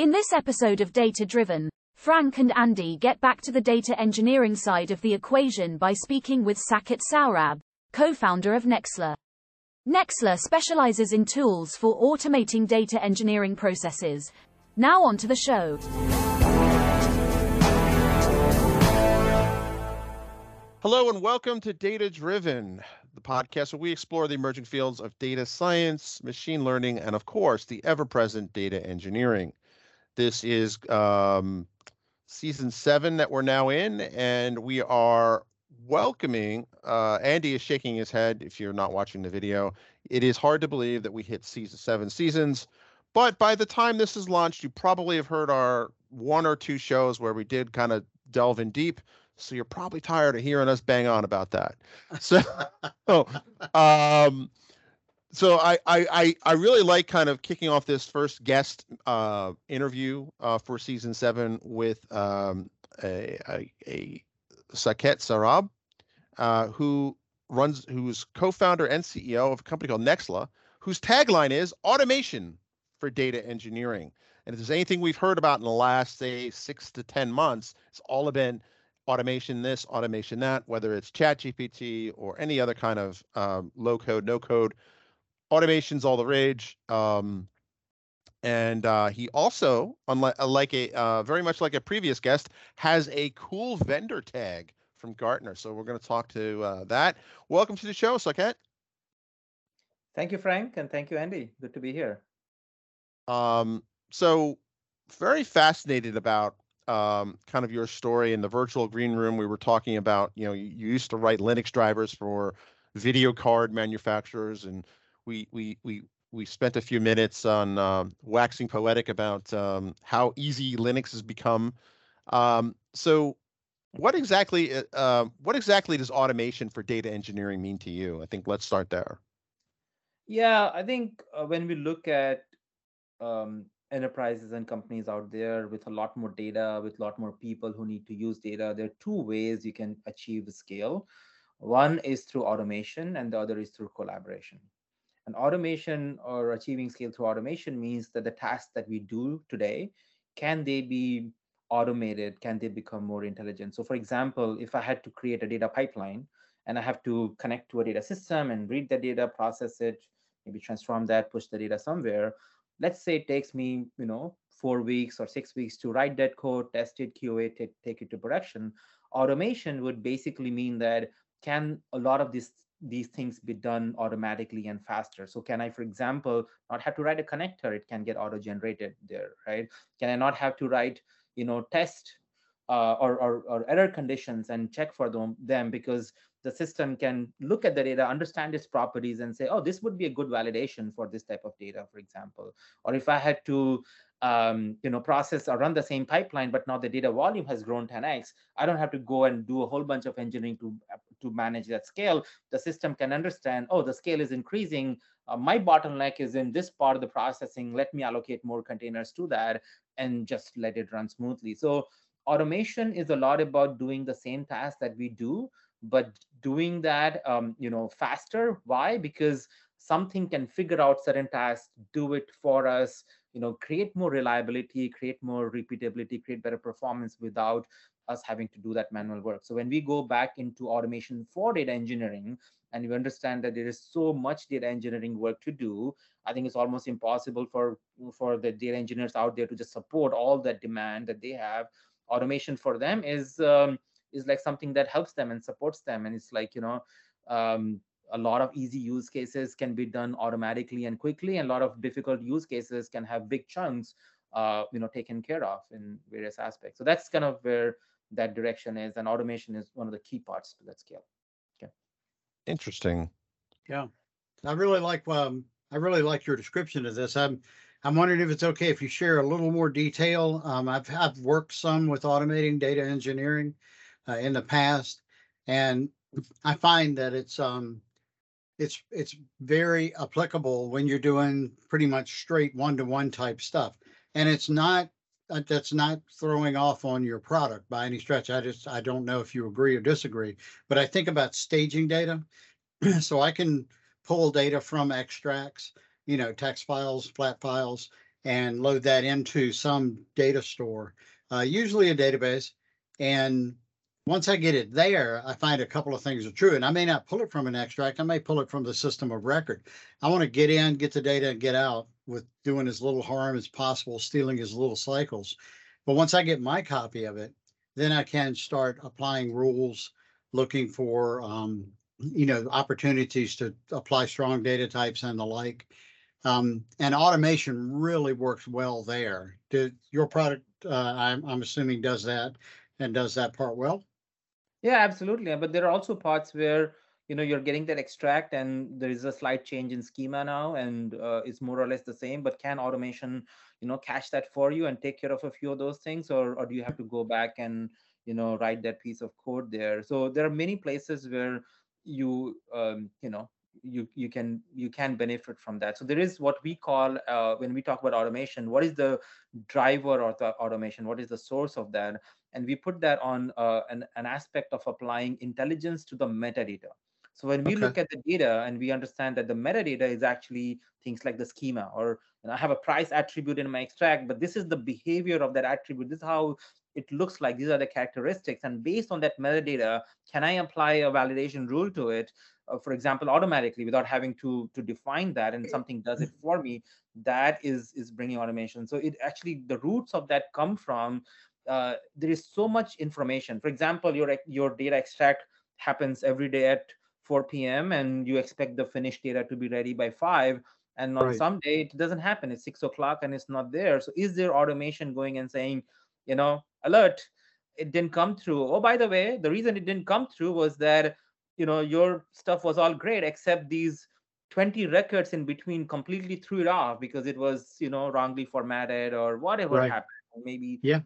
In this episode of Data Driven, Frank and Andy get back to the data engineering side of the equation by speaking with Saket Saurabh, co-founder of Nexla. Nexla specializes in tools for automating data engineering processes. Now on to the show. Hello and welcome to Data Driven, the podcast where we explore the emerging fields of data science, machine learning, and of course, the ever present data engineering. This is um, season seven that we're now in, and we are welcoming. Uh, Andy is shaking his head if you're not watching the video. It is hard to believe that we hit season seven seasons, but by the time this is launched, you probably have heard our one or two shows where we did kind of delve in deep. So you're probably tired of hearing us bang on about that. So, um, so I, I I really like kind of kicking off this first guest uh, interview uh, for season seven with um, a, a, a Saket Saurabh, uh, who runs who's co-founder and CEO of a company called Nexla, whose tagline is automation for data engineering. And if there's anything we've heard about in the last say six to ten months, it's all been automation this, automation that, whether it's ChatGPT or any other kind of um, low code, no code automation's all the rage. Um, and uh, he also, unlike uh, like a uh, very much like a previous guest, has a cool vendor tag from Gartner. So we're going to talk to uh, that. Welcome to the show, Saket. Thank you, Frank, and thank you, Andy. Good to be here. Um, so very fascinated about um, kind of your story in the virtual green room. We were talking about, you know, you, you used to write Linux drivers for video card manufacturers and we we we we spent a few minutes on um, waxing poetic about um, how easy Linux has become. Um, so, what exactly uh, um, what exactly does automation for data engineering mean to you? I think let's start there. Yeah, I think uh, when we look at um, enterprises and companies out there with a lot more data, with a lot more people who need to use data, there are two ways you can achieve scale. One is through automation, and the other is through collaboration. And automation or achieving scale through automation means that the tasks that we do today, can they be automated? Can they become more intelligent? So for example, if I had to create a data pipeline and I have to connect to a data system and read the data, process it, maybe transform that, push the data somewhere, let's say it takes me, you know, four weeks or six weeks to write that code, test it, QA, take, take it to production. Automation would basically mean that can a lot of these these things be done automatically and faster? So can i for example not have to write a connector? It can get auto generated there right? Can i not have to write you know test uh, or, or, or, error conditions and check for them, them? Because the system can look at the data, understand its properties, and say, oh, this would be a good validation for this type of data, for example. Or if I had to um, you know, process or run the same pipeline, but now the data volume has grown 10x. I don't have to go and do a whole bunch of engineering to to manage that scale. The system can understand, oh, the scale is increasing. Uh, my bottleneck is in this part of the processing. Let me allocate more containers to that and just let it run smoothly. So automation is a lot about doing the same task that we do, but doing that, um, you know, faster. Why? Because something can figure out certain tasks, do it for us, you know create more reliability create more repeatability create better performance without us having to do that manual work. So when we go back into automation for data engineering and we understand that there is so much data engineering work to do i think it's almost impossible for for the data engineers out there to just support all that demand that they have. Automation for them is um, is like something that helps them and supports them. And it's like you know um, a lot of easy use cases can be done automatically and quickly and a lot of difficult use cases can have big chunks uh, you know taken care of in various aspects. So that's kind of where that direction is and automation is one of the key parts to that scale. Okay. Interesting. Yeah. I really like um i really like your description of this. I'm i'm wondering if it's okay if you share a little more detail. Um i've i've worked some with automating data engineering uh, in the past and i find that it's um it's it's very applicable when you're doing pretty much straight one-to-one type stuff and it's not uh, that's not throwing off on your product by any stretch i just i don't know if you agree or disagree but i think about staging data so i can pull data from extracts you know text files flat files and load that into some data store, uh, usually a database. And once I get it there, I find a couple of things are true. And I may not pull it from an extract, I may pull it from the system of record. I want to get in, get the data, and get out with doing as little harm as possible, stealing as little cycles. But once I get my copy of it, then I can start applying rules, looking for um, you know opportunities to apply strong data types and the like. Um, and automation really works well there. Did your product? Uh, I'm, I'm assuming does that and does that part well. Yeah, absolutely. But there are also parts where you know you're getting that extract and there is a slight change in schema now and uh, it's more or less the same but can automation you know cache that for you and take care of a few of those things or, or do you have to go back and you know write that piece of code there so there are many places where you um, you know you you can you can benefit from that. So there is what we call uh, when we talk about automation what is the driver of the automation? What is the source of that? And we put that on uh, an, an aspect of applying intelligence to the metadata so when we okay. look at the data and we understand that the metadata is actually things like the schema or you know, I have a price attribute in my extract, but this is the behavior of that attribute. This is how it looks like. These are the characteristics. And based on that metadata, can I apply a validation rule to it? Uh, for example, automatically without having to to define that and something does it for me, that is is bringing automation. So it actually the roots of that come from uh, there is so much information. For example, your your data extract happens every day at 4 p.m. and you expect the finished data to be ready by 5 and on right. some day it doesn't happen it's 6 o'clock and it's not there so is there automation going and saying you know alert it didn't come through oh by the way the reason it didn't come through was that you know your stuff was all great except these 20 records in between completely threw it off because it was you know wrongly formatted or whatever right. happened maybe yeah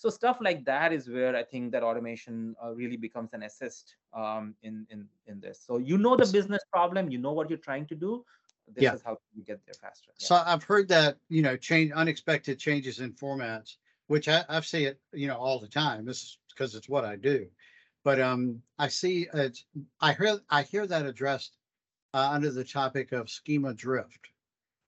so stuff like that is where I think that automation uh, really becomes an assist um, in in in this. So you know the business problem, you know what you're trying to do. This yeah. is how you get there faster. Yeah. So I've heard that you know change unexpected changes in formats, which I, I've see it you know all the time. This is because it's what I do. But um, I see it. I hear I hear that addressed uh, under the topic of schema drift,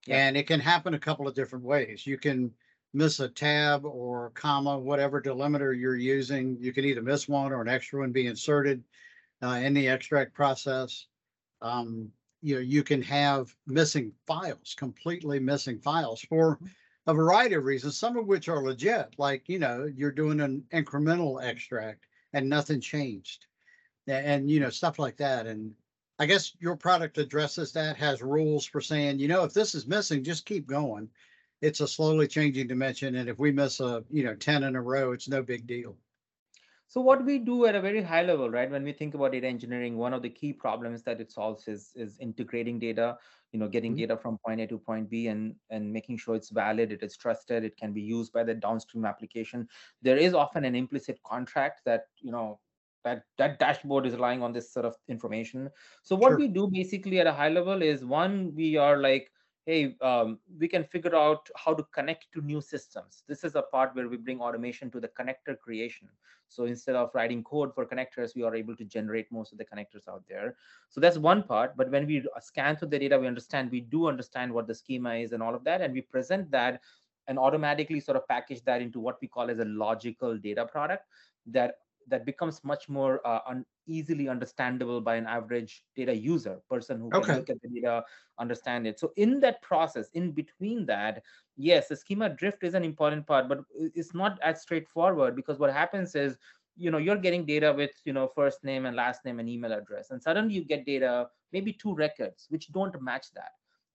yeah. and it can happen a couple of different ways. You can miss a tab or comma, whatever delimiter you're using. You can either miss one or an extra one be inserted uh, in the extract process. Um, you know, you can have missing files, completely missing files for a variety of reasons, some of which are legit, like, you know, you're doing an incremental extract and nothing changed and, and you know, stuff like that. And I guess your product addresses that, has rules for saying, you know, if this is missing, just keep going it's a slowly changing dimension. And if we miss a, you know, 10 in a row, it's no big deal. So what we do at a very high level, right? When we think about data engineering, one of the key problems that it solves is is integrating data, you know, getting mm-hmm. data from point A to point B and and making sure it's valid, it is trusted, it can be used by the downstream application. There is often an implicit contract that, you know, that that dashboard is relying on this sort of information. So what sure. we do basically at a high level is one, we are like hey, um, we can figure out how to connect to new systems. This is a part where we bring automation to the connector creation. So instead of writing code for connectors, we are able to generate most of the connectors out there. So that's one part. But when we scan through the data, we understand, we do understand what the schema is and all of that. And we present that and automatically sort of package that into what we call as a logical data product that that becomes much more uh, un- easily understandable by an average data user person who can look at the data understand it. So in that process in between that yes the schema drift is an important part but it's not as straightforward because what happens is you know you're getting data with you know first name and last name and email address and suddenly you get data maybe two records which don't match that.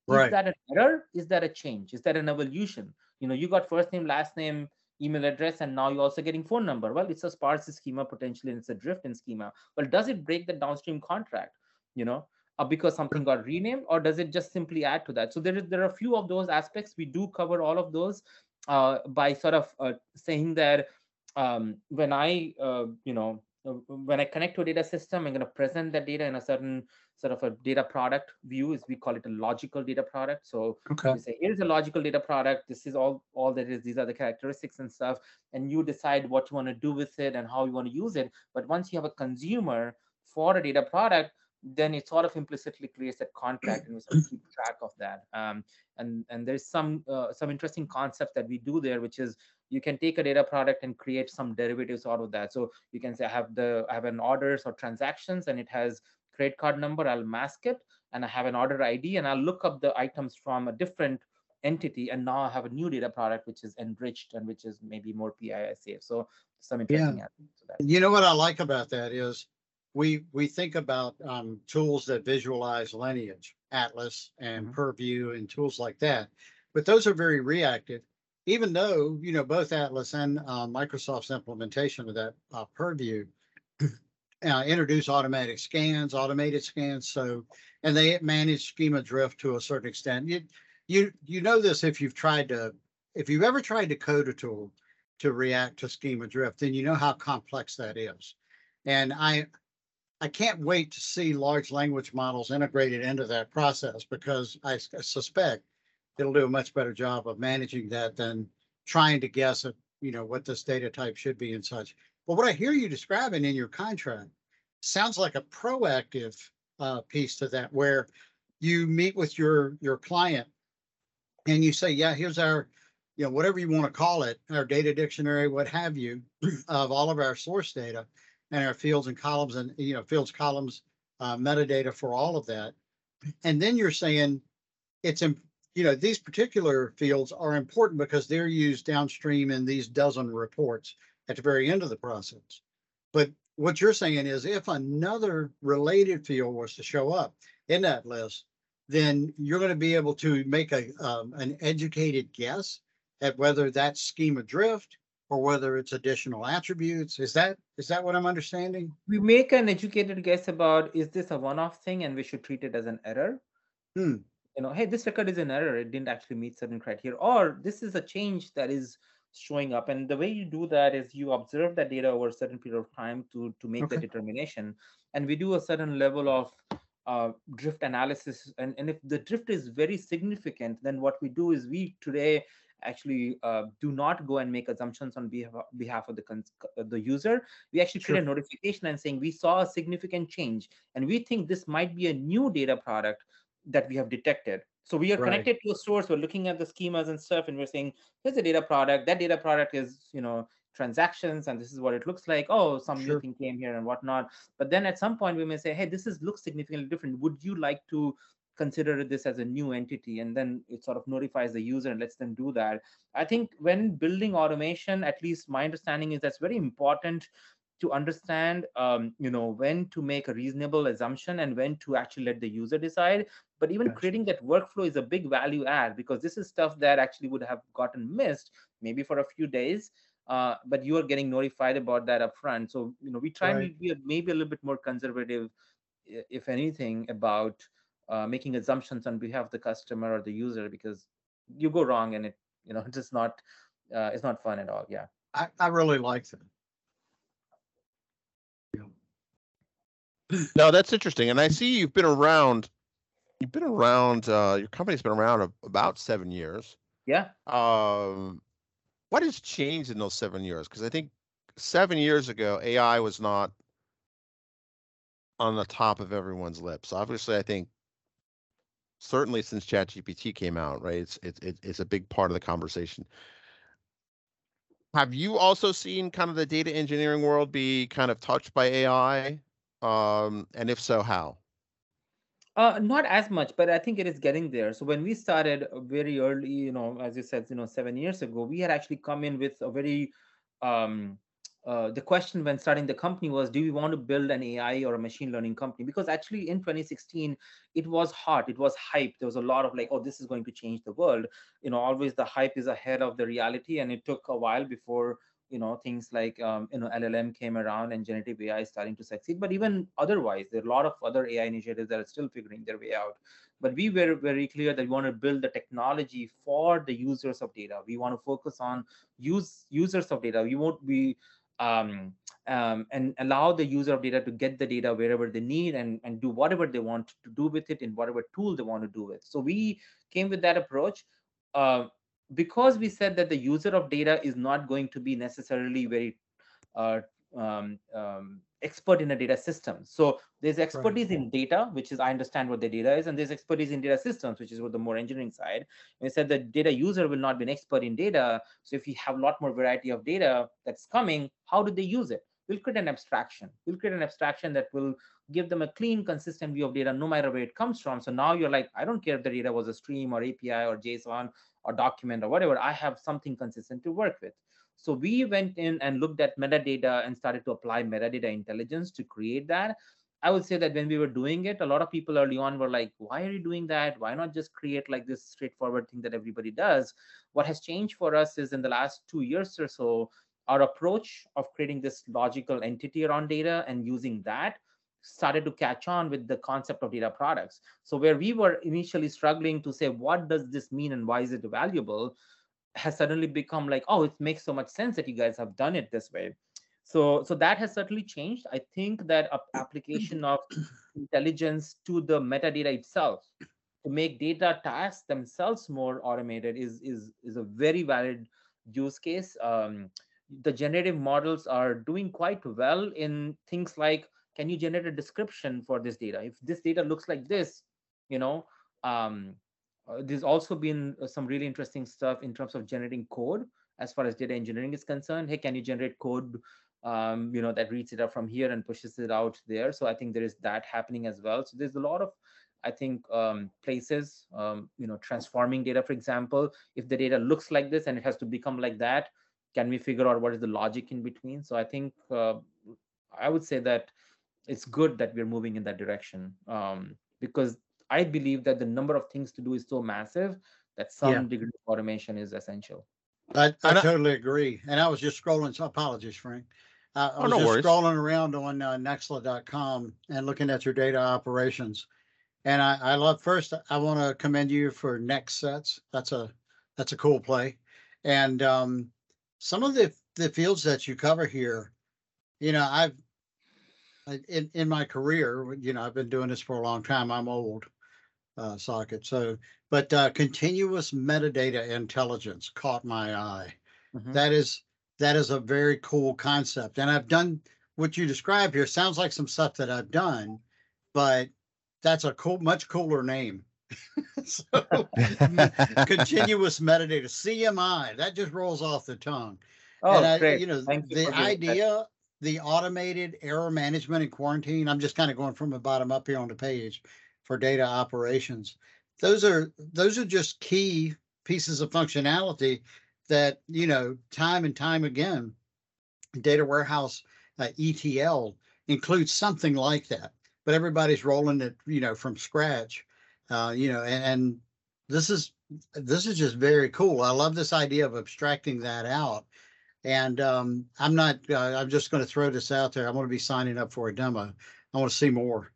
Right. is that an error? Is that a change? Is that an evolution? You know you got first name last name email address and now you're also getting phone number. Well it's a sparse schema potentially and it's a drift in schema. Well does it break the downstream contract you know uh, because something got renamed or does it just simply add to that? So there, is, there are a few of those aspects. We do cover all of those uh, by sort of uh, saying that um, when i uh, you know when i connect to a data system i'm going to present that data in a certain sort of a data product view is we call it a logical data product. So okay. we say here's a logical data product. This is all all that is these are the characteristics and stuff and you decide what you want to do with it and how you want to use it. But once you have a consumer for a data product then it sort of implicitly creates that contract and we sort of keep track of that. Um, and and there's some uh, some interesting concepts that we do there, which is you can take a data product and create some derivatives out of that. So you can say I have the I have an orders or transactions and it has credit card number. I'll mask it and I have an order ID and I'll look up the items from a different entity and now I have a new data product which is enriched and which is maybe more PII safe. So some interesting Yeah. to that. You know what I like about that is we we think about um, tools that visualize lineage, Atlas and Mhm. Purview and tools like that. But those are very reactive, even though you know both Atlas and uh, Microsoft's implementation of that uh, Purview uh, introduce automatic scans, automated scans. So and they manage schema drift to a certain extent. You you you know this if you've tried to if you've ever tried to code a tool to react to schema drift, then you know how complex that is. And I, I can't wait to see large language models integrated into that process because I suspect it'll do a much better job of managing that than trying to guess at, you know, what this data type should be and such. But what I hear you describing in your contract sounds like a proactive uh, piece to that where you meet with your, your client and you say, yeah, here's our, you know, whatever you want to call it, our data dictionary, what have you, of all of our source data and our fields and columns and, you know, fields, columns, uh, metadata for all of that. And then you're saying it's, you know, these particular fields are important because they're used downstream in these dozen reports at the very end of the process. But what you're saying is if another related field was to show up in that list, then you're going to be able to make a, um, an educated guess at whether that's schema drift or whether it's additional attributes. Is that, is that what I'm understanding? We make an educated guess about is this a one-off thing and we should treat it as an error? Hmm. You know, hey, this record is an error. It didn't actually meet certain criteria, or this is a change that is showing up. And the way you do that is you observe that data over a certain period of time to to make the determination. And we do a certain level of uh, drift analysis. And, and if the drift is very significant, then what we do is we today actually uh, do not go and make assumptions on behalf, behalf of the cons- the user. We actually create a notification and saying we saw a significant change, and we think this might be a new data product that we have detected. So we are Right. connected to a source. We're looking at the schemas and stuff, and we're saying, here's a data product. That data product is, you know, transactions, and this is what it looks like. Oh, some Sure. new thing came here and whatnot. But then at some point, we may say, hey, this is looks significantly different. Would you like to consider this as a new entity? And then it sort of notifies the user and lets them do that. I think when building automation, at least my understanding is that's very important to understand um, you know when to make a reasonable assumption and when to actually let the user decide but even Gotcha. creating that workflow is a big value add because this is stuff that actually would have gotten missed maybe for a few days uh, but you are getting notified about that upfront so you know we try Right. and be maybe a little bit more conservative if anything about uh, making assumptions on behalf of the customer or the user because you go wrong and it you know it's just not uh, it's not fun at all yeah I, I really like that. No, that's interesting. And I see you've been around. You've been around. Uh, your company's been around a, about seven years. yeah Um, what has changed in those seven years? Because I think seven years ago, AI was not on the top of everyone's lips. Obviously, I think certainly since ChatGPT came out, right? It's it's it's a big part of the conversation. Have you also seen kind of the data engineering world be kind of touched by AI? Um, and if so, how? Uh, not as much, but I think it is getting there. So when we started uh, very early, you know, as you said, you know, seven years ago, we had actually come in with a very, um, uh, the question when starting the company was, do we want to build an AI or a machine learning company? Because actually in 2016, it was hot, it was hype. There was a lot of like, oh, this is going to change the world. You know, always the hype is ahead of the reality, and it took a while before you know things like um, you know llm came around and generative ai is starting to succeed but even otherwise there are a lot of other ai initiatives that are still figuring their way out but we were very clear that we want to build the technology for the users of data we want to focus on use users of data we won't be um, um, and allow the user of data to get the data wherever they need and, and do whatever they want to do with it in whatever tool they want to do it so we came with that approach uh, because we said that the user of data is not going to be necessarily very uh, um, um, expert in a data system. So there's expertise right. in data, which is I understand what the data is, and there's expertise in data systems, which is what the more engineering side. We said the data user will not be an expert in data. So if you have a lot more variety of data that's coming, how do they use it? We'll create an abstraction. We'll create an abstraction that will give them a clean, consistent view of data, no matter where it comes from. So now you're like, I don't care if the data was a stream or API or JSON or document or whatever. I have something consistent to work with. So we went in and looked at metadata and started to apply metadata intelligence to create that. I would say that when we were doing it, a lot of people early on were like, why are you doing that? Why not just create like this straightforward thing that everybody does? What has changed for us is in the last two years or so, our approach of creating this logical entity around data and using that started to catch on with the concept of data products. So where we were initially struggling to say, what does this mean and why is it valuable? Has suddenly become like, oh, it makes so much sense that you guys have done it this way. So, so that has certainly changed. I think that application of intelligence to the metadata itself to make data tasks themselves more automated is is is a very valid use case. Um, the generative models are doing quite well in things like, can you generate a description for this data? If this data looks like this, you know, um, uh, there's also been uh, some really interesting stuff in terms of generating code as far as data engineering is concerned. Hey, can you generate code um, you know, that reads it up from here and pushes it out there? So I think there is that happening as well. So there's a lot of I think um, places, um, you know, transforming data, for example, if the data looks like this and it has to become like that, can we figure out what is the logic in between? So I think uh, I would say that it's good that we're moving in that direction um, because I believe that the number of things to do is so massive that some yeah. degree of automation is essential. I, I totally agree. And I was just scrolling. So apologies, Frank. I, I oh, was no just worries. scrolling around on uh, Nexla.com and looking at your data operations. And I, I love first. I want to commend you for Nexsets. That's a that's a cool play. And um, some of the the fields that you cover here, you know, I've in in my career, you know, I've been doing this for a long time. I'm old, uh, Saket. So, but uh, continuous metadata intelligence caught my eye. Mm-hmm. That is that is a very cool concept, and I've done what you describe here. Sounds like some stuff that I've done, but that's a cool, much cooler name. so, continuous metadata CMI that just rolls off the tongue. Oh, and I, great! You know, Thank the idea, the automated error management and quarantine. I'm just kind of going from the bottom up here on the page for data operations. Those are those are just key pieces of functionality that you know time and time again data warehouse uh, etl includes something like that. But everybody's rolling it you know from scratch uh, you know and, and this is this is just very cool. I love this idea of abstracting that out. And um, i'm not uh, i'm just going to throw this out there. I'm going to be signing up for a demo. I want to see more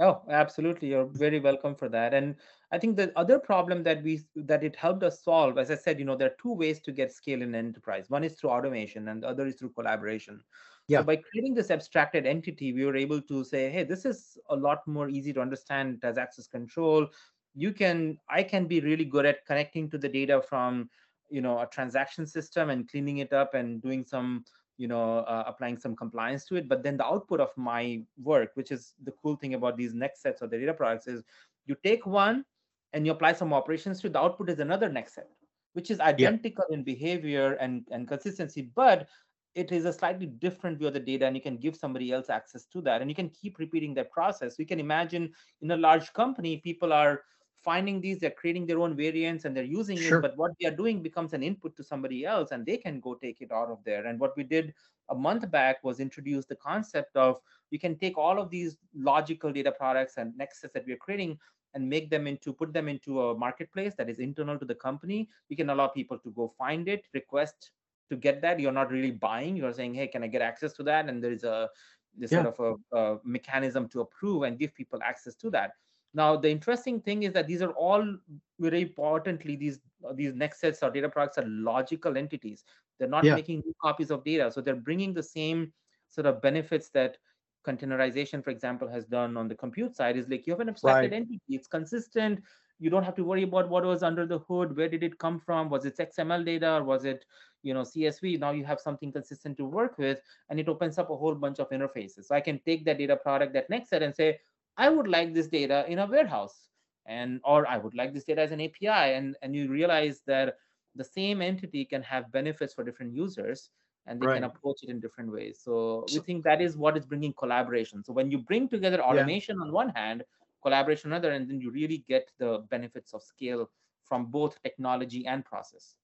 Oh, absolutely. You're very welcome for that. And I think the other problem that we that it helped us solve, as I said, you know, there are two ways to get scale in enterprise. One is through automation, and the other is through collaboration. Yeah. So by creating this abstracted entity, we were able to say, hey, this is a lot more easy to understand. It has access control. You can, I can be really good at connecting to the data from, you know, a transaction system and cleaning it up and doing some you know uh, applying some compliance to it but then the output of my work which is the cool thing about these Nexsets of the data products is you take one and you apply some operations to it, the output is another Nexset which is identical yeah. in behavior and and consistency but it is a slightly different view of the data and you can give somebody else access to that and you can keep repeating that process you can imagine in a large company people are finding these they're creating their own variants and they're using sure. it but what they are doing becomes an input to somebody else and they can go take it out of there. And what we did a month back was introduce the concept of you can take all of these logical data products and nexus that we're creating and make them into put them into a marketplace that is internal to the company. You can allow people to go find it request to get that. You're not really buying. You're saying hey can i get access to that? And there is a this yeah. sort of a, a mechanism to approve and give people access to that now, the interesting thing is that these are all very importantly, these uh, these Nexsets or data products are logical entities. They're not yeah. making new copies of data. So they're bringing the same sort of benefits that containerization, for example, has done on the compute side is like you have an abstracted right. entity. It's consistent. you don't have to worry about what was under the hood where did it come from was it xml data or was it you know csv now you have something consistent to work with and it opens up a whole bunch of interfaces so i can take that data product that Nexset, and say i would like this data in a warehouse and or i would like this data as an api and and you realize that the same entity can have benefits for different users and they Right. can approach it in different ways so we think that is what is bringing collaboration so when you bring together automation on one hand collaboration on another and then you really get the benefits of scale from both technology and process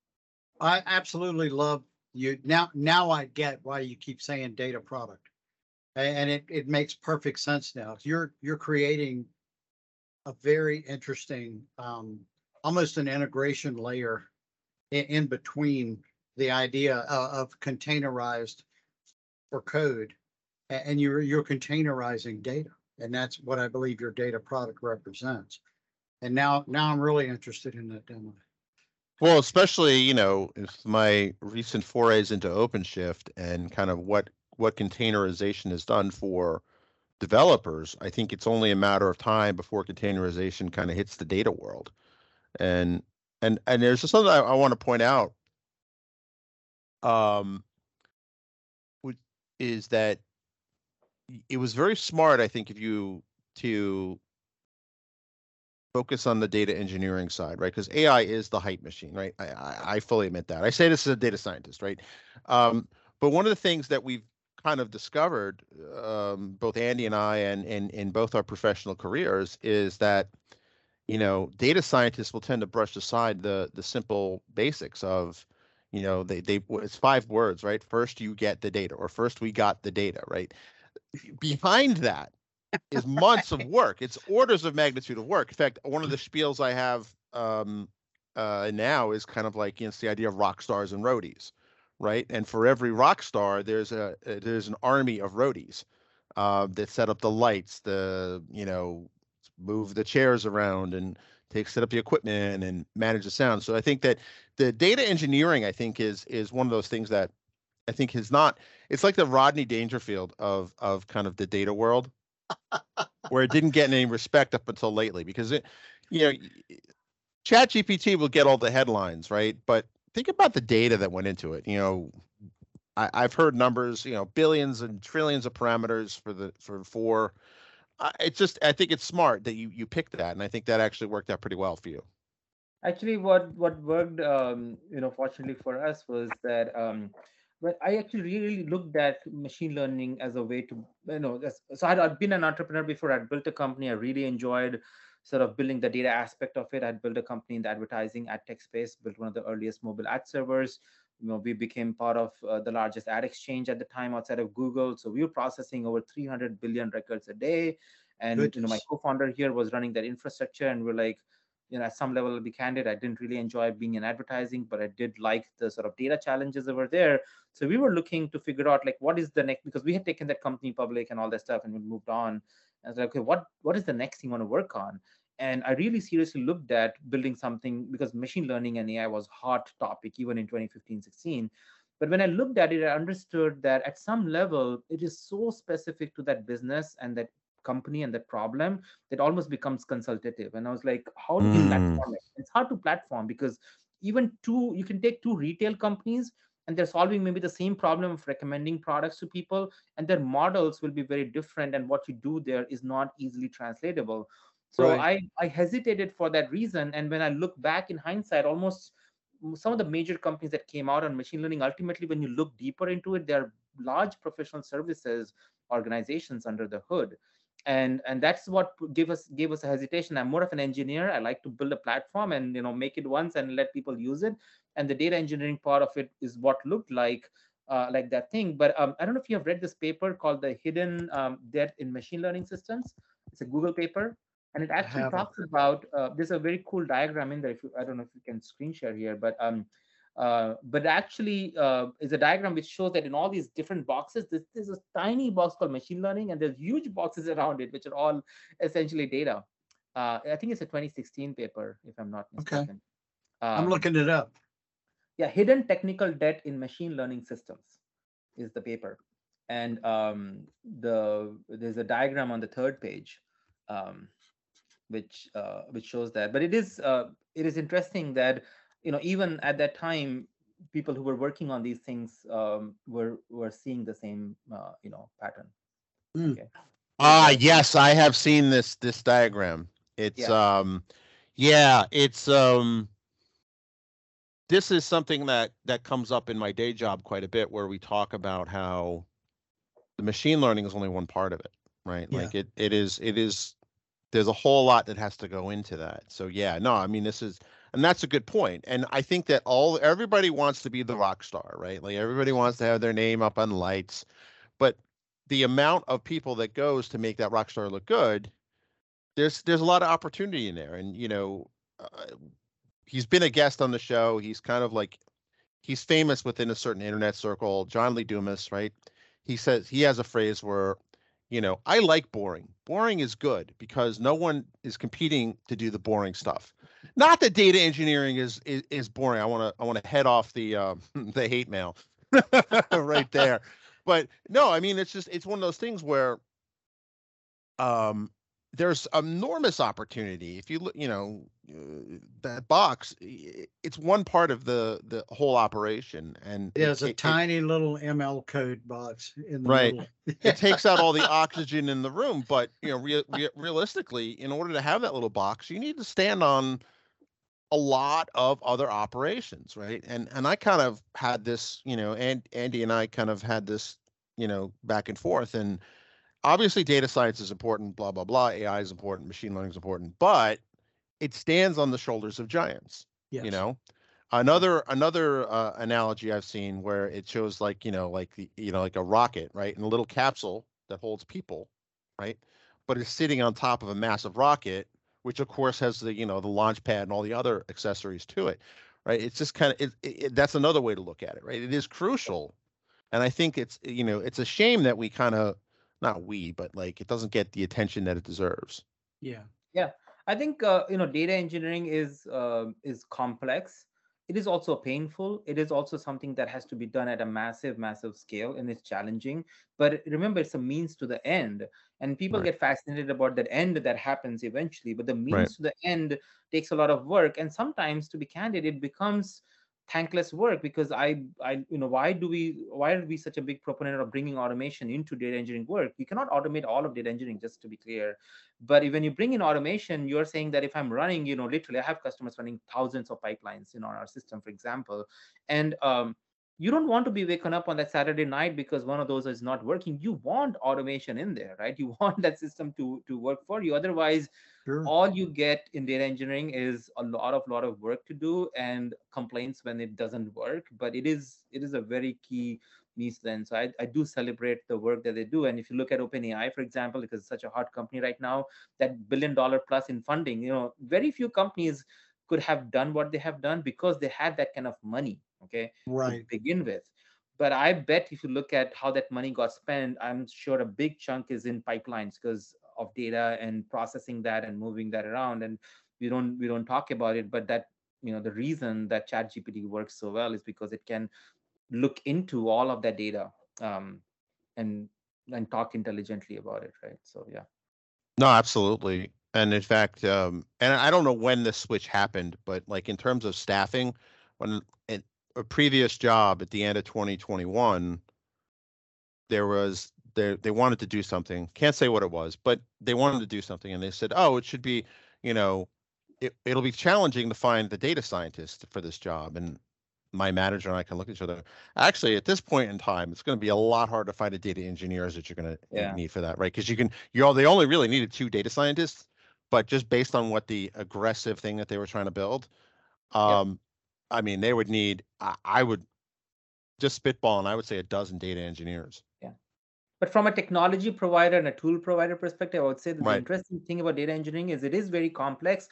I absolutely love you. Now, now I get why you keep saying data product. And it, it makes perfect sense now. You're, you're creating a very interesting, um, almost an integration layer in, in between the idea of, of containerized for code. And you're, you're containerizing data. And that's what I believe your data product represents. And now, now I'm really interested in that demo. Well, especially, you know, my recent forays into OpenShift and kind of what what containerization has done for developers, I think it's only a matter of time before containerization kind of hits the data world. And and and there's just something I, I want to point out. Um, which is that it was very smart, I think, if you to focus on the data engineering side, right? Because AI is the hype machine, right? I, I, I fully admit that. I say this as a data scientist, right? Um, but one of the things that we've kind of discovered, um, both Andy and I, and in in both our professional careers, is that you know data scientists will tend to brush aside the the simple basics of you know they they it's five words right first you get the data or first we got the data right behind that is months of work. It's orders of magnitude of work. In fact, one of the spiels I have um, uh, now is kind of like you know, it's the idea of rock stars and roadies, right? And for every rock star, there's a uh, there's an army of roadies uh, that set up the lights, the you know move the chairs around and take set up the equipment and manage the sound. So I think that the data engineering, I think, is is one of those things that I think is not. It's like the Rodney Dangerfield of of kind of the data world where it didn't get any respect up until lately because it you know chat gpt will get all the headlines right but think about the data that went into it you know I, i've heard numbers you know billions and trillions of parameters for the for four uh, it's just i think it's smart that you you picked that and i think that actually worked out pretty well for you actually what what worked um, you know fortunately for us was that um, but I actually really looked at machine learning as a way to, you know, so I'd, I'd been an entrepreneur before. I'd built a company. I really enjoyed sort of building the data aspect of it. I'd built a company in the advertising ad tech space, built one of the earliest mobile ad servers. You know, we became part of uh, the largest ad exchange at the time outside of Google. So we were processing over 300 billion records a day. And you know, my co-founder here was running that infrastructure, and we're like, you know, at some level, I'll be candid, I didn't really enjoy being in advertising, but I did like the sort of data challenges over there. So we were looking to figure out like what is the next because we had taken that company public and all that stuff and we moved on. I was like, okay, what what is the next thing you want to work on? And I really seriously looked at building something because machine learning and AI was hot topic even in 2015, 16. But when I looked at it, I understood that at some level, it is so specific to that business and that company and that problem that almost becomes consultative. And I was like, how do you Mm. platform it? It's hard to platform because even two, you can take two retail companies and they're solving maybe the same problem of recommending products to people and their models will be very different and what you do there is not easily translatable. So Right. i i hesitated for that reason and when i look back in hindsight almost some of the major companies that came out on machine learning ultimately when you look deeper into it they're large professional services organizations under the hood. And and that's what gave us gave us a hesitation. I'm more of an engineer. I like to build a platform and you know make it once and let people use it and the data engineering part of it is what looked like uh, like that thing. But um, i don't know if you have read this paper called the hidden um, debt in machine learning systems. It's a google paper and it actually talks about uh, there's a very cool diagram in there if you, i don't know if you can screen share here but um uh, but actually uh, is a diagram which shows that in all these different boxes this, there's a tiny box called machine learning and there's huge boxes around it which are all essentially data. Uh, i think it's a 2016 paper if i'm not Okay. mistaken. I'm Um, looking it up. Yeah hidden technical debt in machine learning systems is the paper and um, the there's a diagram on the third page um, which uh, which shows that. But it is uh, it is interesting that you know even at that time people who were working on these things um, were were seeing the same uh, you know pattern. Mm. Okay. Ah, yes, I have seen this this diagram. It's um yeah, it's um this is something that that comes up in my day job quite a bit where we talk about how the machine learning is only one part of it, right? Yeah. Like it it is it is there's a whole lot that has to go into that. So yeah, no, I mean this is and that's a good point. And I think that all everybody wants to be the rock star, right? Like everybody wants to have their name up on lights. But the amount of people that goes to make that rock star look good, there's there's a lot of opportunity in there. And you know, uh, he's been a guest on the show. He's kind of like he's famous within a certain internet circle. John Lee Dumas, right? He says he has a phrase where, you know, I like boring. Boring is good because no one is competing to do the boring stuff. Not that data engineering is is, is boring. I want to I want to head off the uh, the hate mail right there. But no, I mean it's just it's one of those things where um there's enormous opportunity if you look you know uh, that box it's one part of the the whole operation and Yeah, it- it's a it- it- tiny little ML code box in the Right. middle. it takes out all the oxygen in the room but you know rea- rea- realistically in order to have that little box you need to stand on a lot of other operations right and and i kind of had this you know and andy and i kind of had this you know back and forth and obviously data science is important blah blah blah ai is important machine learning is important but it stands on the shoulders of giants Yes. you know? Another another uh, analogy i've seen where it shows like you know like the you know like a rocket right and a little capsule that holds people right but it's sitting on top of a massive rocket which of course has the you know the launch pad and all the other accessories to it right? It's just kind of it, it, it- that's another way to look at it right? It is crucial and i think it's you know it's a shame that we kind of not we but like it doesn't get the attention that it deserves Yeah. Yeah. I think uh, you know data engineering is uh, is complex. It is also painful. It is also something that has to be done at a massive, massive scale, and it's challenging. But remember, it's a means to the end, and people Right. get fascinated about that end that happens eventually. But the means Right. to the end takes a lot of work, and sometimes, to be candid, it becomes thankless work because I, I, you know, why do we, why are we such a big proponent of bringing automation into data engineering work? You cannot automate all of data engineering, just to be clear. But when you bring in automation you're saying that if i'm running you know literally i have customers running thousands of pipelines you know on our system for example. And um, you don't want to be waking up on that saturday night because one of those is not working. You want automation in there right? You want that system to to work for you. Otherwise Sure. all you get in data engineering is a lot of lot of work to do and complaints when it doesn't work but it is it is a very key niche then so I, I do celebrate the work that they do and if you look at openai for example because it's such a hot company right now that billion dollar plus in funding you know very few companies could have done what they have done because they had that kind of money okay right. to begin with. But I bet if you look at how that money got spent, I'm sure a big chunk is in pipelines because of data and processing that and moving that around. And we don't we don't talk about it, but that you know the reason that ChatGPT works so well is because it can look into all of that data um, and and talk intelligently about it, right? So yeah. No, absolutely. And in fact, um, and I don't know when this switch happened, but like in terms of staffing, when a previous job at the end of 2021, there was they they wanted to do something. Can't say what it was, but they wanted to do something, and they said, "Oh, it should be, you know, it, it'll be challenging to find the data scientist for this job." And my manager and I can look at each other. Actually, at this point in time, it's going to be a lot harder to find a data engineers that you're going to Yeah. need for that, right? Because you can, you all they only really needed two data scientists, but just based on what the aggressive thing that they were trying to build, um, I mean, they would need. I, I would just spitball, and I would say a dozen data engineers. But from a technology provider and a tool provider perspective, I would say that the interesting thing about data engineering is it is very complex,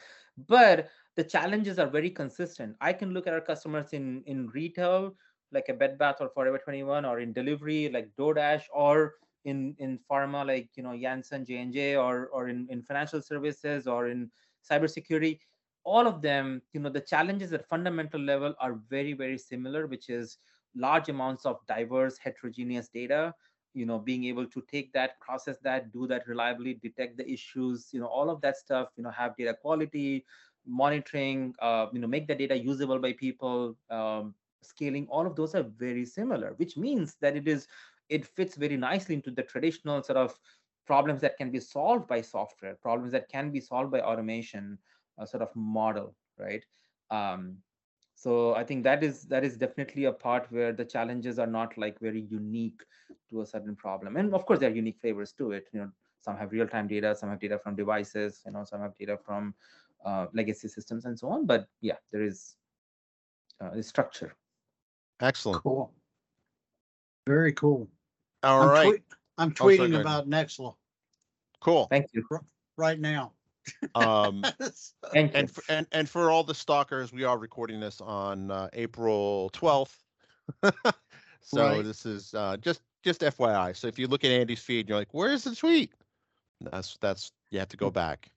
but the challenges are very consistent. I can look at our customers in in retail, like a Bed Bath or Forever 21, or in delivery like DoorDash, or in in pharma like you know Janssen, J and J, or or in in financial services or in cybersecurity. All of them, you know, the challenges at fundamental level are very very similar, which is large amounts of diverse heterogeneous data you know being able to take that process that do that reliably detect the issues you know all of that stuff you know have data quality monitoring uh, you know make the data usable by people um, scaling all of those are very similar which means that it is it fits very nicely into the traditional sort of problems that can be solved by software problems that can be solved by automation uh, sort of model right? Um, so i think that is that is definitely a part where the challenges are not like very unique to a certain problem. And of course there are unique flavors to it you know. Some have real-time data some have data from devices you know some have data from uh, legacy systems and so on. But yeah there is uh, structure. Excellent. Cool. Very cool. all I'm right. Tweet- I'm Oh, sorry, tweeting ahead. about Nexla cool. Thank you. Right now. Um thank and for, and and for all the stalkers, we are recording this on uh, April twelfth. so Right. this is uh, just just FYI. So if you look at Andy's feed, you're like, "Where's the tweet?" That's that's you have to go back.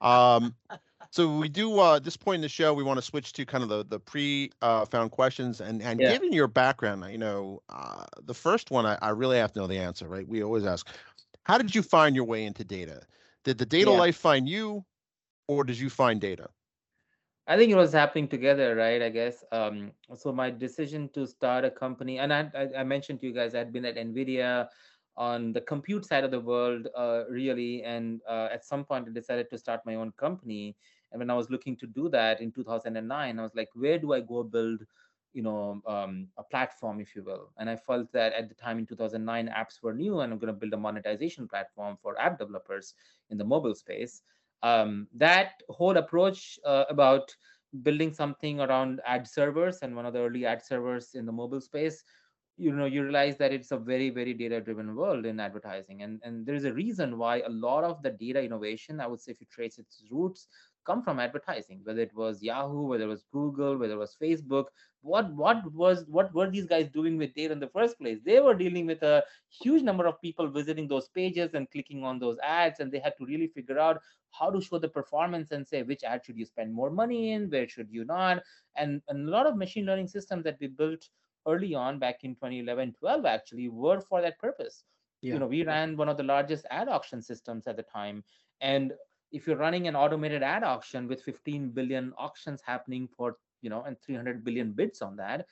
Um, so we do uh, at this point in the show, we want to switch to kind of the the pre uh, found questions and and Yeah. given your background, you know, uh, the first one I, I really have to know the answer, right? We always ask, how did you find your way into data? Did the data Yeah. life find you, or did you find data? I think it was happening together, right? I guess. Um, so my decision to start a company, and I, I, I mentioned to you guys, I'd been at NVIDIA on the compute side of the world, uh, really, and uh, at some point I decided to start my own company. And when I was looking to do that in 2009, I was like, where do I go build, you know, um, a platform, if you will? And I felt that at the time in 2009, apps were new, and I'm going to build a monetization platform for app developers in the mobile space um, that whole approach uh, about building something around ad servers and one of the early ad servers in the mobile space you know you realize that it's a very very data driven world in advertising and and there's a reason why a lot of the data innovation i would say if you trace its roots come from advertising whether it was yahoo whether it was google whether it was facebook. What what was what were these guys doing with data in the first place? They were dealing with a huge number of people visiting those pages and clicking on those ads and they had to really figure out how to show the performance and say which ad should you spend more money in? Where should you not? And, and a lot of machine learning systems that we built early on back in 2011 12 actually were for that purpose. Yeah. you know we ran one of the largest ad auction systems at the time and if you're running an automated ad auction with 15 billion auctions happening for you know and 300 billion bids on that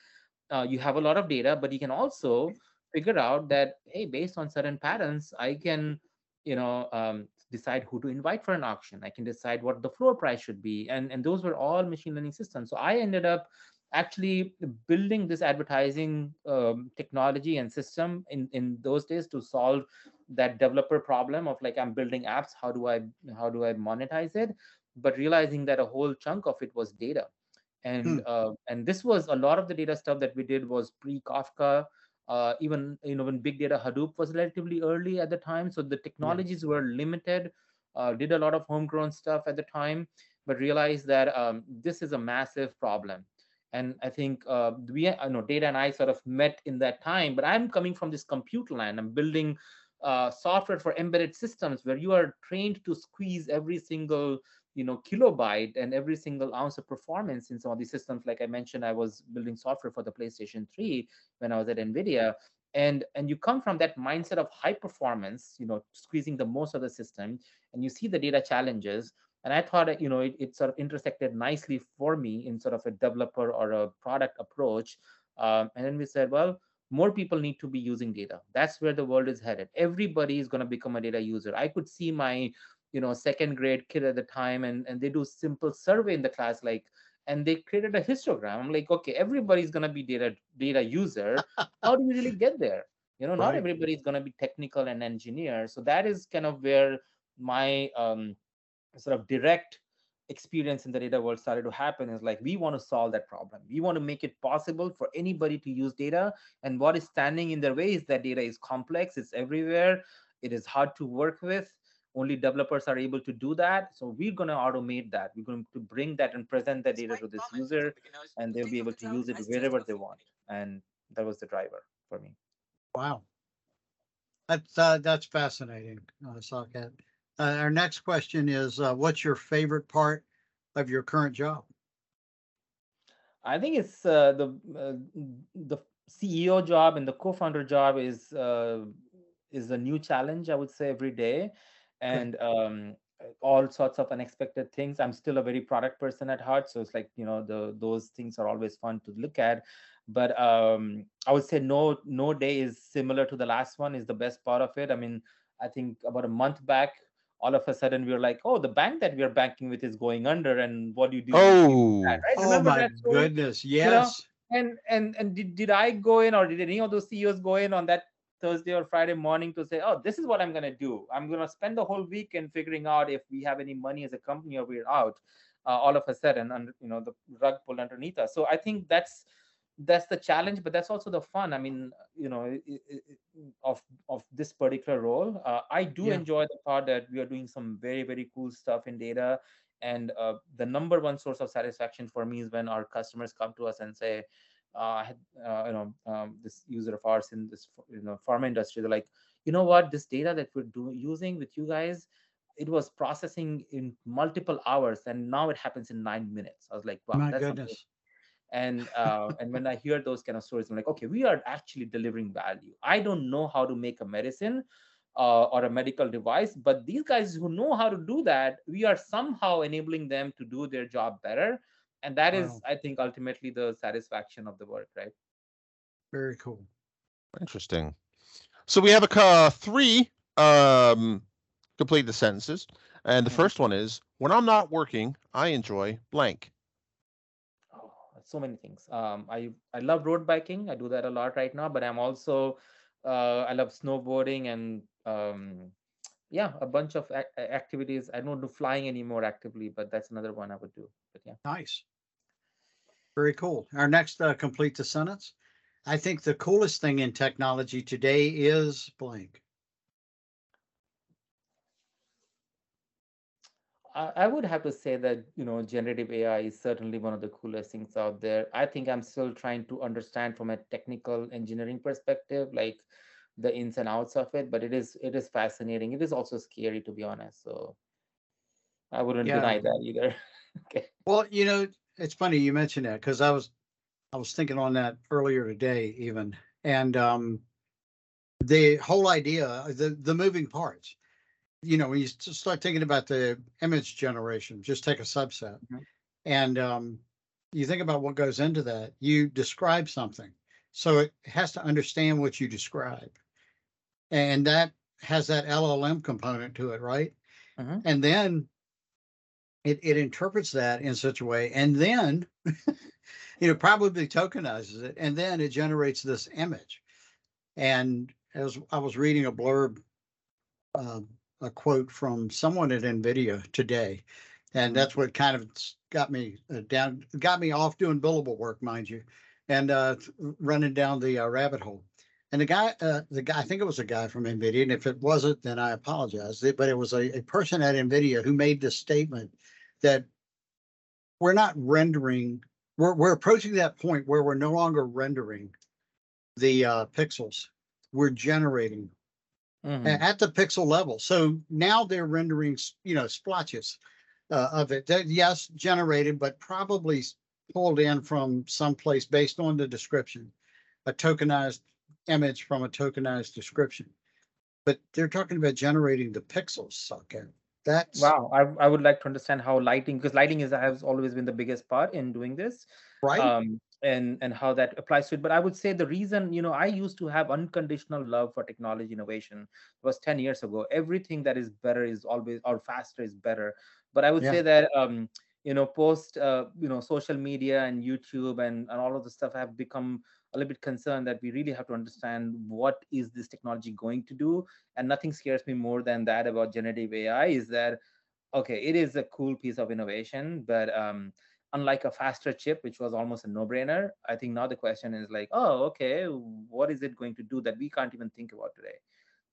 uh, you have a lot of data but you can also figure out that hey based on certain patterns i can you know um, decide who to invite for an auction. I can decide what the floor price should be. And and those were all machine learning systems. So i ended up actually building this advertising um, technology and system in in those days to solve that developer problem of like i'm building apps how do i how do i monetize it? But realizing that a whole chunk of it was data. And uh, and this was a lot of the data stuff that we did was pre kafka uh, even you know when big data hadoop was relatively early at the time. So the technologies were limited uh, did a lot of homegrown stuff at the time but realized that um, this is a massive problem and i think uh, we i know data and i sort of met in that time but i'm coming from this compute line i'm building uh, software for embedded systems where you are trained to squeeze every single you know kilobyte and every single ounce of performance in some of these systems. Like i mentioned i was building software for the playstation 3 when i was at nvidia. And and you come from that mindset of high performance you know squeezing the most of the system and you see the data challenges and i thought that, you know it, it sort of intersected nicely for me in sort of a developer or a product approach. Um, and then we said well more people need to be using data. That's where the world is headed. Everybody is going to become a data user. I could see my you know second grade kid at the time and and they do simple survey in the class like and they created a histogram. I'm like okay everybody's going to be data data user. How do we really get there? You know not Right. everybody's going to be technical and engineer. So that is kind of where my um, sort of direct experience in the data world started to happen is like we want to solve that problem. We want to make it possible for anybody to use data. And what is standing in their way is that data is complex it's everywhere it is hard to work with. Only developers are able to do that. So we're going to automate that. We're going to bring that and present that data to this user and they'll be able to use it wherever they want. And that was the driver for me. Wow. That's, uh, that's fascinating, uh, Saket. Uh, our next question is, uh, what's your favorite part of your current job? I think it's uh, the uh, the CEO job and the co-founder job is uh, is a new challenge i would say every day. And um all sorts of unexpected things. I'm still a very product person at heart so it's like you know the those things are always fun to look at. But um i would say no no day is similar to the last one is the best part of it. I mean i think about a month back all of a sudden we were like oh the bank that we are banking with is going under and what do you do Oh, that, right? Oh my that story? goodness, know, yes. and and and did, did i go in or did any of those ceos go in on that thursday or friday morning to say oh this is what i'm going to do i'm going to spend the whole weekend figuring out if we have any money as a company or we're out uh, all of a sudden and you know the rug pulled underneath us so i think that's that's the challenge but that's also the fun. I mean you know of of this particular role uh, i do Yeah. enjoy the part that we are doing some very very cool stuff in data. And uh, the number one source of satisfaction for me is when our customers come to us and say uh, uh, you know um, this user of ours in this you know pharma industry. They're like you know what? This data that we're doing using with you guys it was processing in multiple hours and now it happens in nine minutes. I was like wow My that's amazing goodness. And uh, and when i hear those kind of stories i'm like okay we are actually delivering value i don't know how to make a medicine uh, or a medical device but these guys who know how to do that we are somehow enabling them to do their job better and that is Wow. i think ultimately the satisfaction of the work right Very cool. interesting. So we have a ca- three um, complete the sentences, and the Mhm. first one is when I'm not working, I enjoy blank. So many things um, i i love road biking i do that a lot right now but i'm also uh, i love snowboarding and um, yeah a bunch of a- activities i don't do flying anymore actively but that's another one i would do but yeah Nice. Very cool. Our next uh, complete the sentence. I think the coolest thing in technology today is blank. I I would have to say that you know generative AI is certainly one of the coolest things out there. I think I'm still trying to understand from a technical engineering perspective, like the ins and outs of it. But it is it is fascinating. It is also scary to be honest. So I wouldn't Yeah. deny that either. okay. Well, you know, it's funny you mentioned that because I was I was thinking on that earlier today even. And um the whole idea, the the moving parts. You know, when you start thinking about the image generation, just take a subset. Mhm. And um you think about what goes into that. You describe something. So it has to understand what you describe. And that has that LLM component to it, right? Mhm. And then it, it interprets that in such a way and then you know probably tokenizes it and then it generates this image and as i was reading a blurb uh, a quote from someone at nvidia today. And Mhm. that's what kind of got me uh, down got me off doing billable work mind you and uh running down the uh, rabbit hole. And the guy uh, the guy i think it was a guy from nvidia and if it wasn't then i apologize but it was a, a person at nvidia who made this statement that we're not rendering we're, we're approaching that point where we're no longer rendering the uh, pixels. We're generating Mhm. at the pixel level. So now they're rendering you know splotches uh, of it. That yes generated but probably pulled in from someplace based on the description. A tokenized image from a tokenized description. But they're talking about generating the pixels Saket that's Wow, I I would like to understand how lighting because lighting is has always been the biggest part in doing this. right. Um, and and how that applies to it. But I would say the reason, you know, I used to have unconditional love for technology innovation It was 10 years ago. Everything that is better is always or faster is better. But I would Yeah. say that um, you know, post uh, you know, social media and YouTube and, and all of the stuff have become a little bit concerned that we really have to understand what is this technology going to do. And nothing scares me more than that about generative AI is that okay, it is a cool piece of innovation, but um, unlike a faster chip, which was almost a no-brainer, I think now the question is like, oh, okay, what is it going to do that we can't even think about today?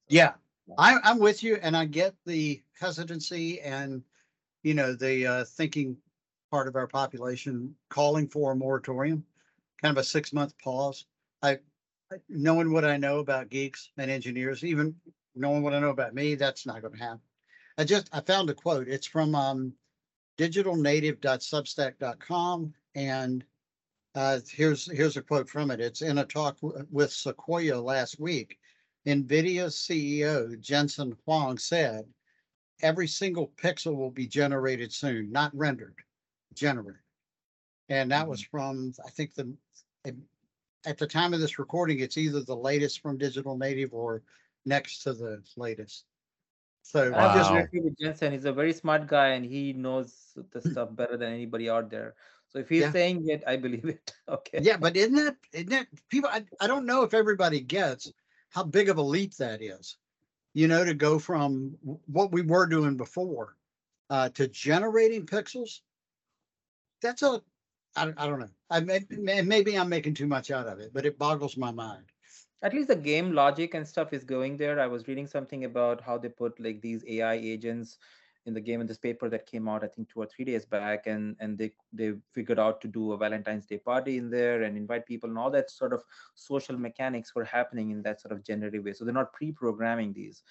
Yeah, Yeah. I, I'm with you, and I get the hesitancy and you know the uh, thinking part of our population calling for a moratorium, kind of a six month pause. I, I- knowing what I know about geeks and engineers, even knowing what I know about me, that's not going to happen. I just I found a quote. It's from um, digitalnative.substack.com, and uh, here's here's a quote from it. It's in a talk with Sequoia last week NVIDIA CEO, Jensen Huang, said every single pixel will be generated soon, not rendered, generated. And that was from, I think, the at the time of this recording, it's either the latest from Digital Native or next to the latest. So I just Wow. agree with Jensen. He's a very smart guy and he knows the stuff better than anybody out there. So if he's Yeah. saying it, I believe it. Okay. yeah, but isn't that isn't that people? I, I don't know if everybody gets how big of a leap that is. You know, to go from what we were doing before uh, to generating pixels. That's a I, don't- I don't know. I may- maybe I'm making too much out of it, but it boggles my mind. At least the game logic and stuff is going there. I was reading something about how they put like these AI agents in the game in this paper that came out, I think two or three days back, and and they they figured out to do a Valentine's Day party in there and invite people and all that sort of social mechanics were happening in that sort of generative way. So they're not pre-programming these.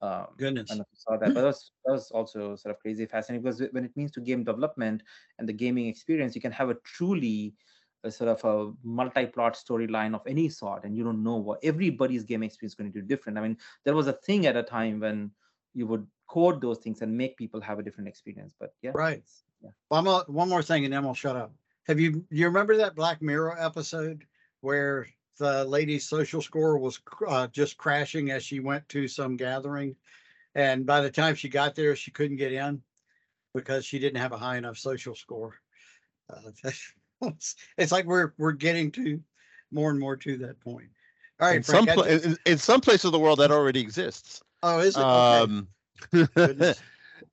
Um, Goodness. I don't know if you saw that, but that was, that was also sort of crazy fascinating because when it means to game development and the gaming experience, you can have a truly a sort of a multi-plot storyline of any sort, and you don't know what everybody's game experience is going to do different. I mean, there was a thing at a time when you would code those things and make people have a different experience. But yeah, Right. Yeah. One more, one more thing, and then we'll shut up. Have you you remember that Black Mirror episode where the lady's social score was uh, just crashing as she went to some gathering, and by the time she got there, she couldn't get in because she didn't have a high enough social score. Uh, it's, it's like we're we're getting to more and more to that point. All right, in some Frank. I pla- ju- in, in some places of the world that already exists. oh, is it? Okay. Um.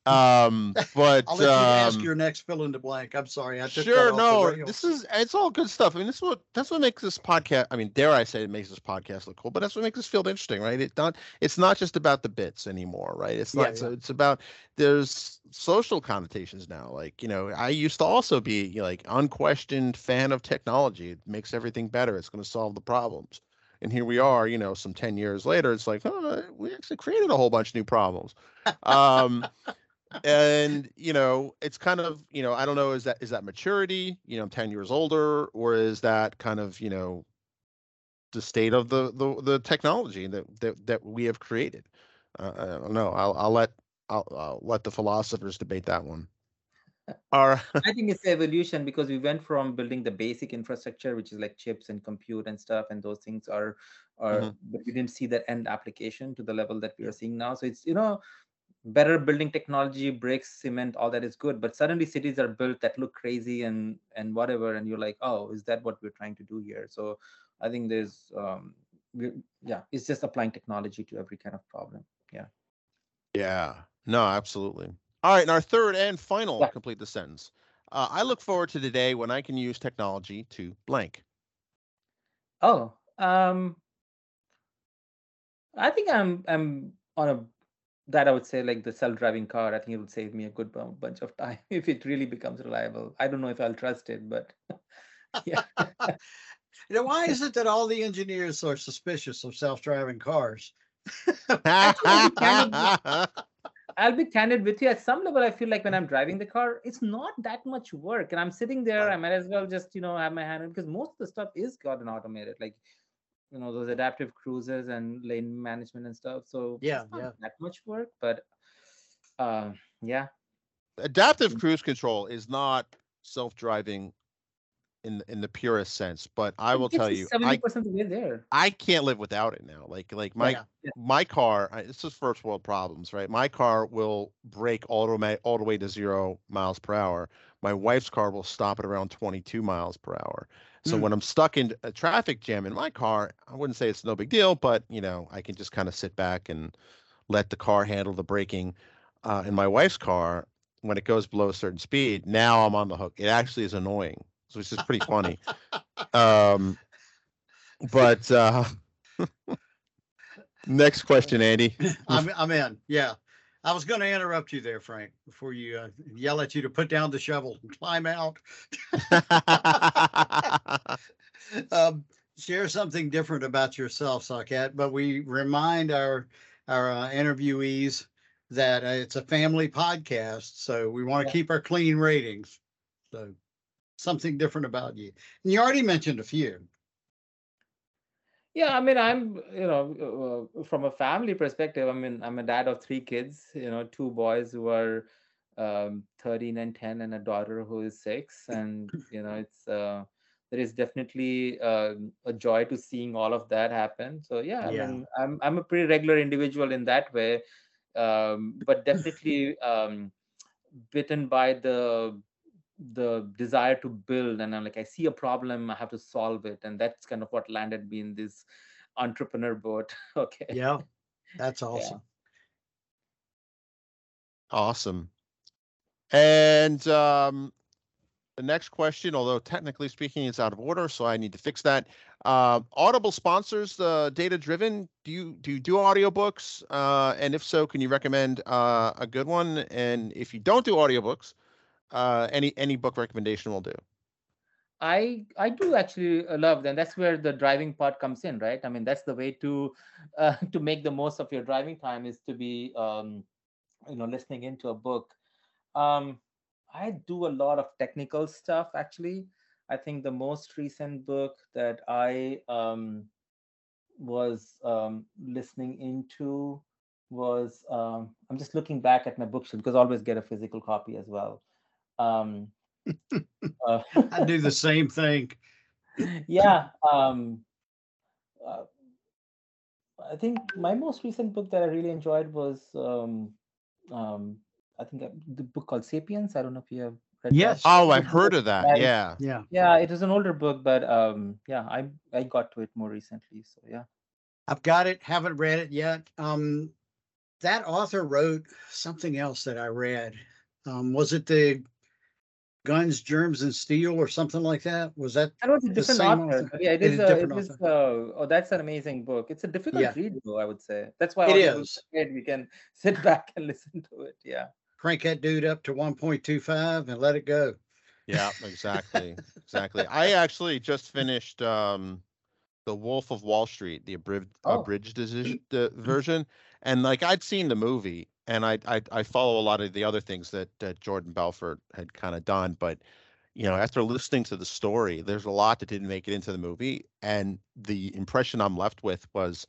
um, but I'll let you ask um, your next fill in the blank. I'm sorry. I took sure no this is it's all good stuff. I mean this is what that's what makes this podcast i mean dare i say it makes this podcast look cool but that's what makes this field interesting right? It not it's not just about the bits anymore right? It's Yeah, not so yeah. it's about there's social connotations now. Like you know i used to also be you know, like unquestioned fan of technology. It makes everything better. It's going to solve the problems and here we are you know some 10 years later it's like oh, we actually created a whole bunch of new problems. Um and you know it's kind of you know i don't know is that is that maturity you know i'm 10 years older or is that kind of you know the state of the the, the technology that, that that we have created? Uh, i don't know i'll, I'll let I'll, I'll let the philosophers debate that one right I think it's evolution because we went from building the basic infrastructure, which is like chips and compute and stuff, and those things are are Mhm. but we didn't see that end application to the level that we are seeing now. So it's you know better building technology, bricks, cement, all that is good. But suddenly cities are built that look crazy and and whatever, and you're like, oh, is that what we're trying to do here? So I think there's um yeah, it's just applying technology to every kind of problem. Yeah. Yeah, no, absolutely. All right, and our third and final Yeah. complete the sentence. Uh, I look forward to the day when I can use technology to blank. Oh, um, I think I'm I'm on a that I would say like the self-driving car. I think it would save me a good bu- bunch of time if it really becomes reliable. I don't know if I'll trust it, but yeah. You know, why is it that all the engineers are suspicious of self-driving cars? I'll be candid with you. At some level, I feel like when I'm driving the car, it's not that much work, and I'm sitting there. I might as well just you know have my hand on because most of the stuff is gotten automated, like you know those adaptive cruises and lane management and stuff. So Yeah, it's not yeah. that much work, but uh, yeah, Adaptive cruise control is not self-driving in in the purest sense, but I will tell you, I seventy percent of the there. I can't live without it now. Like like my Yeah. Yeah. my car, I- this is first world problems, right? My car will brake all the way all the way to zero miles per hour. My wife's car will stop at around 22 miles per hour. So Mm. when I'm stuck in a traffic jam in my car, I wouldn't say it's no big deal, but you know, I can just kind of sit back and let the car handle the braking. Uh, in my wife's car, when it goes below a certain speed, now I'm on the hook. It actually is annoying. So is pretty funny. Um, but uh, next question, Andy. I'm, I'm in. Yeah. I was going to interrupt you there, Frank, before you uh, yell at you to put down the shovel and climb out. um, share something different about yourself, Saket, but we remind our our uh, interviewees that uh, it's a family podcast, so we want to Yeah. keep our clean ratings. So something different about you. And you already mentioned a few. Yeah, I mean, I'm, you know, uh, from a family perspective, I mean, I'm a dad of three kids, you know, two boys who are um, 13 and 10, and a daughter who is six. And, you know, it's, uh, there is definitely uh, a joy to seeing all of that happen. So, yeah, Yeah. I mean, I'm, I'm a pretty regular individual in that way, um, but definitely um, bitten by the the desire to build and i'm like i see a problem i have to solve it and that's kind of what landed me in this entrepreneur boat okay Yeah, that's awesome. Awesome. And um, the next question, although technically speaking, it's out of order, so I need to fix that. Uh, Audible sponsors the data driven. Do you do you do audiobooks? Uh, and if so, can you recommend uh, a good one? And if you don't do audiobooks, uh, any any book recommendation will do. i i do actually love them. That's where the driving part comes in right? I mean that's the way to uh, to make the most of your driving time is to be um you know listening into a book. Um i do a lot of technical stuff actually. I think the most recent book that i um was um listening into was um i'm just looking back at my bookshelf because i always get a physical copy as well um uh, I do the same thing. yeah um uh, i think my most recent book that i really enjoyed was um um i think the book called sapiens i don't know if you have read that. Yes. Oh, I've heard of that. Right. Yeah. Yeah. yeah it was an older book but um yeah i i got to it more recently so yeah I've got it, haven't read it yet. Um, that author wrote something else that I read. Um, was it the Guns, Germs, and Steel or something like that? Was that? that was a different author author. yeah it It is is a, it different is uh, oh that's an amazing book it's a difficult Yeah. read though i would say that's why It audiobooks is. are great. we can sit back and listen to it yeah Crank that dude up to one point two five and let it go. Yeah, exactly. exactly. I actually just finished um The Wolf of Wall Street, the abridged Oh. abridged desi- version, and like I'd seen the movie, and I I, I follow a lot of the other things that, that Jordan Belfort had kind of done, but you know, after listening to the story, there's a lot that didn't make it into the movie, and the impression I'm left with was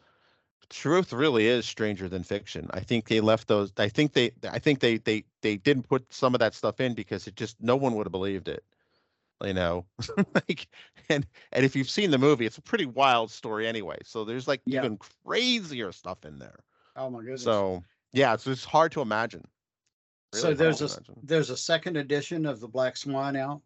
truth really is stranger than fiction. I think they left those. I think they. I think they they they didn't put some of that stuff in because it just no one would have believed it. You know, like and and if you've seen the movie, it's a pretty wild story anyway. So there's like Yeah. even crazier stuff in there. Oh my goodness. So yeah, so it's hard to imagine. so there's a imagine. there's a second edition of the Black Swan out.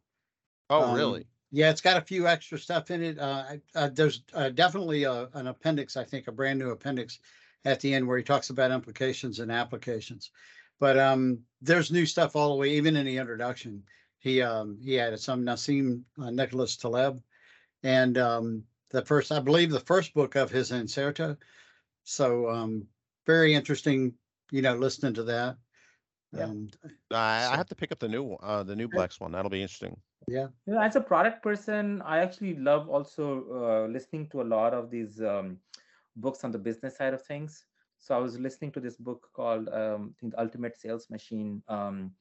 Oh um, really? Yeah, it's got a few extra stuff in it. Uh, uh, there's uh, definitely a, an appendix, I think, a brand new appendix at the end where he talks about implications and applications. But um, there's new stuff all the way, even in the introduction. He um, he added some Nassim uh, Nicholas Taleb, and um, the first, I believe, the first book of his Incerto. So um, very interesting, you know, listening to that. Yeah. Um, I, so- I have to pick up the new uh the new Black Swan. That'll be interesting. yeah, you know as a product person i actually love also uh, listening to a lot of these um, books on the business side of things so i was listening to this book called um, I think the ultimate sales machine um,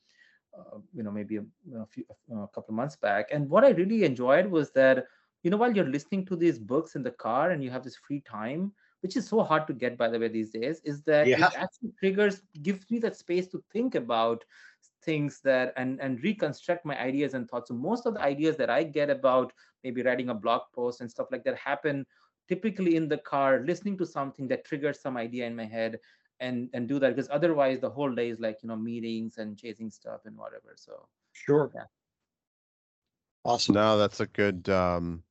uh, you know maybe a, a few a couple of months back and what i really enjoyed was that you know while you're listening to these books in the car and you have this free time which is so hard to get by the way these days is that Yeah. it actually triggers gives me that space to think about things that and and reconstruct my ideas and thoughts so most of the ideas that i get about maybe writing a blog post and stuff like that happen typically in the car listening to something that triggers some idea in my head and and do that because otherwise the whole day is like you know meetings and chasing stuff and whatever so sure. Yeah. Awesome. No, that's a good um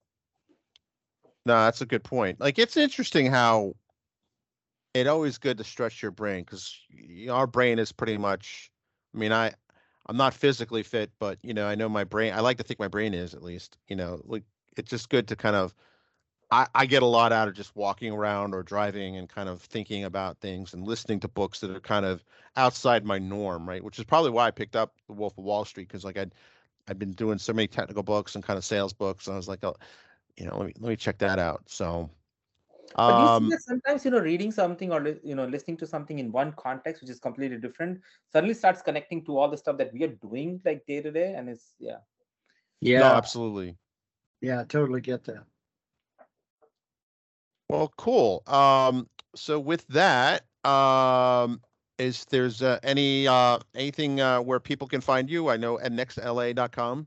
no, that's a good point. Like it's interesting how it always good to stretch your brain because our brain is pretty much I mean, I I'm not physically fit, but you know, I know my brain I like to think my brain is at least, you know, like it's just good to kind of I, I get a lot out of just walking around or driving and kind of thinking about things and listening to books that are kind of outside my norm, right? Which is probably why I picked up The Wolf of Wall Street because like I'd I've been doing so many technical books and kind of sales books, and I was like, oh, you know, let me let me check that out. So, But do you um, that sometimes you know reading something or you know listening to something in one context which is completely different suddenly starts connecting to all the stuff that we are doing like day to day and it's yeah Yeah. no, absolutely. Yeah, totally get that. Well, cool. Um, so with that, um, is there's uh, any uh, anything uh, where people can find you? I know at nexla.com.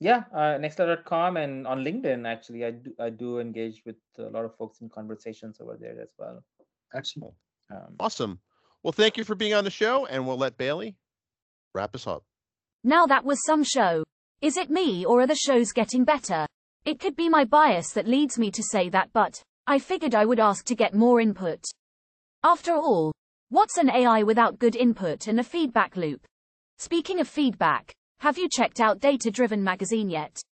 Yeah, uh, nexla.com and on LinkedIn, actually, I do, I do engage with a lot of folks in conversations over there as well. Excellent. Um, Awesome. Well, thank you for being on the show, and we'll let Bailey wrap us up. Now that was some show. Is it me or are the shows getting better? It could be my bias that leads me to say that, but I figured I would ask to get more input. After all, what's an AI without good input and a feedback loop? Speaking of feedback, have you checked out Data Driven Magazine yet?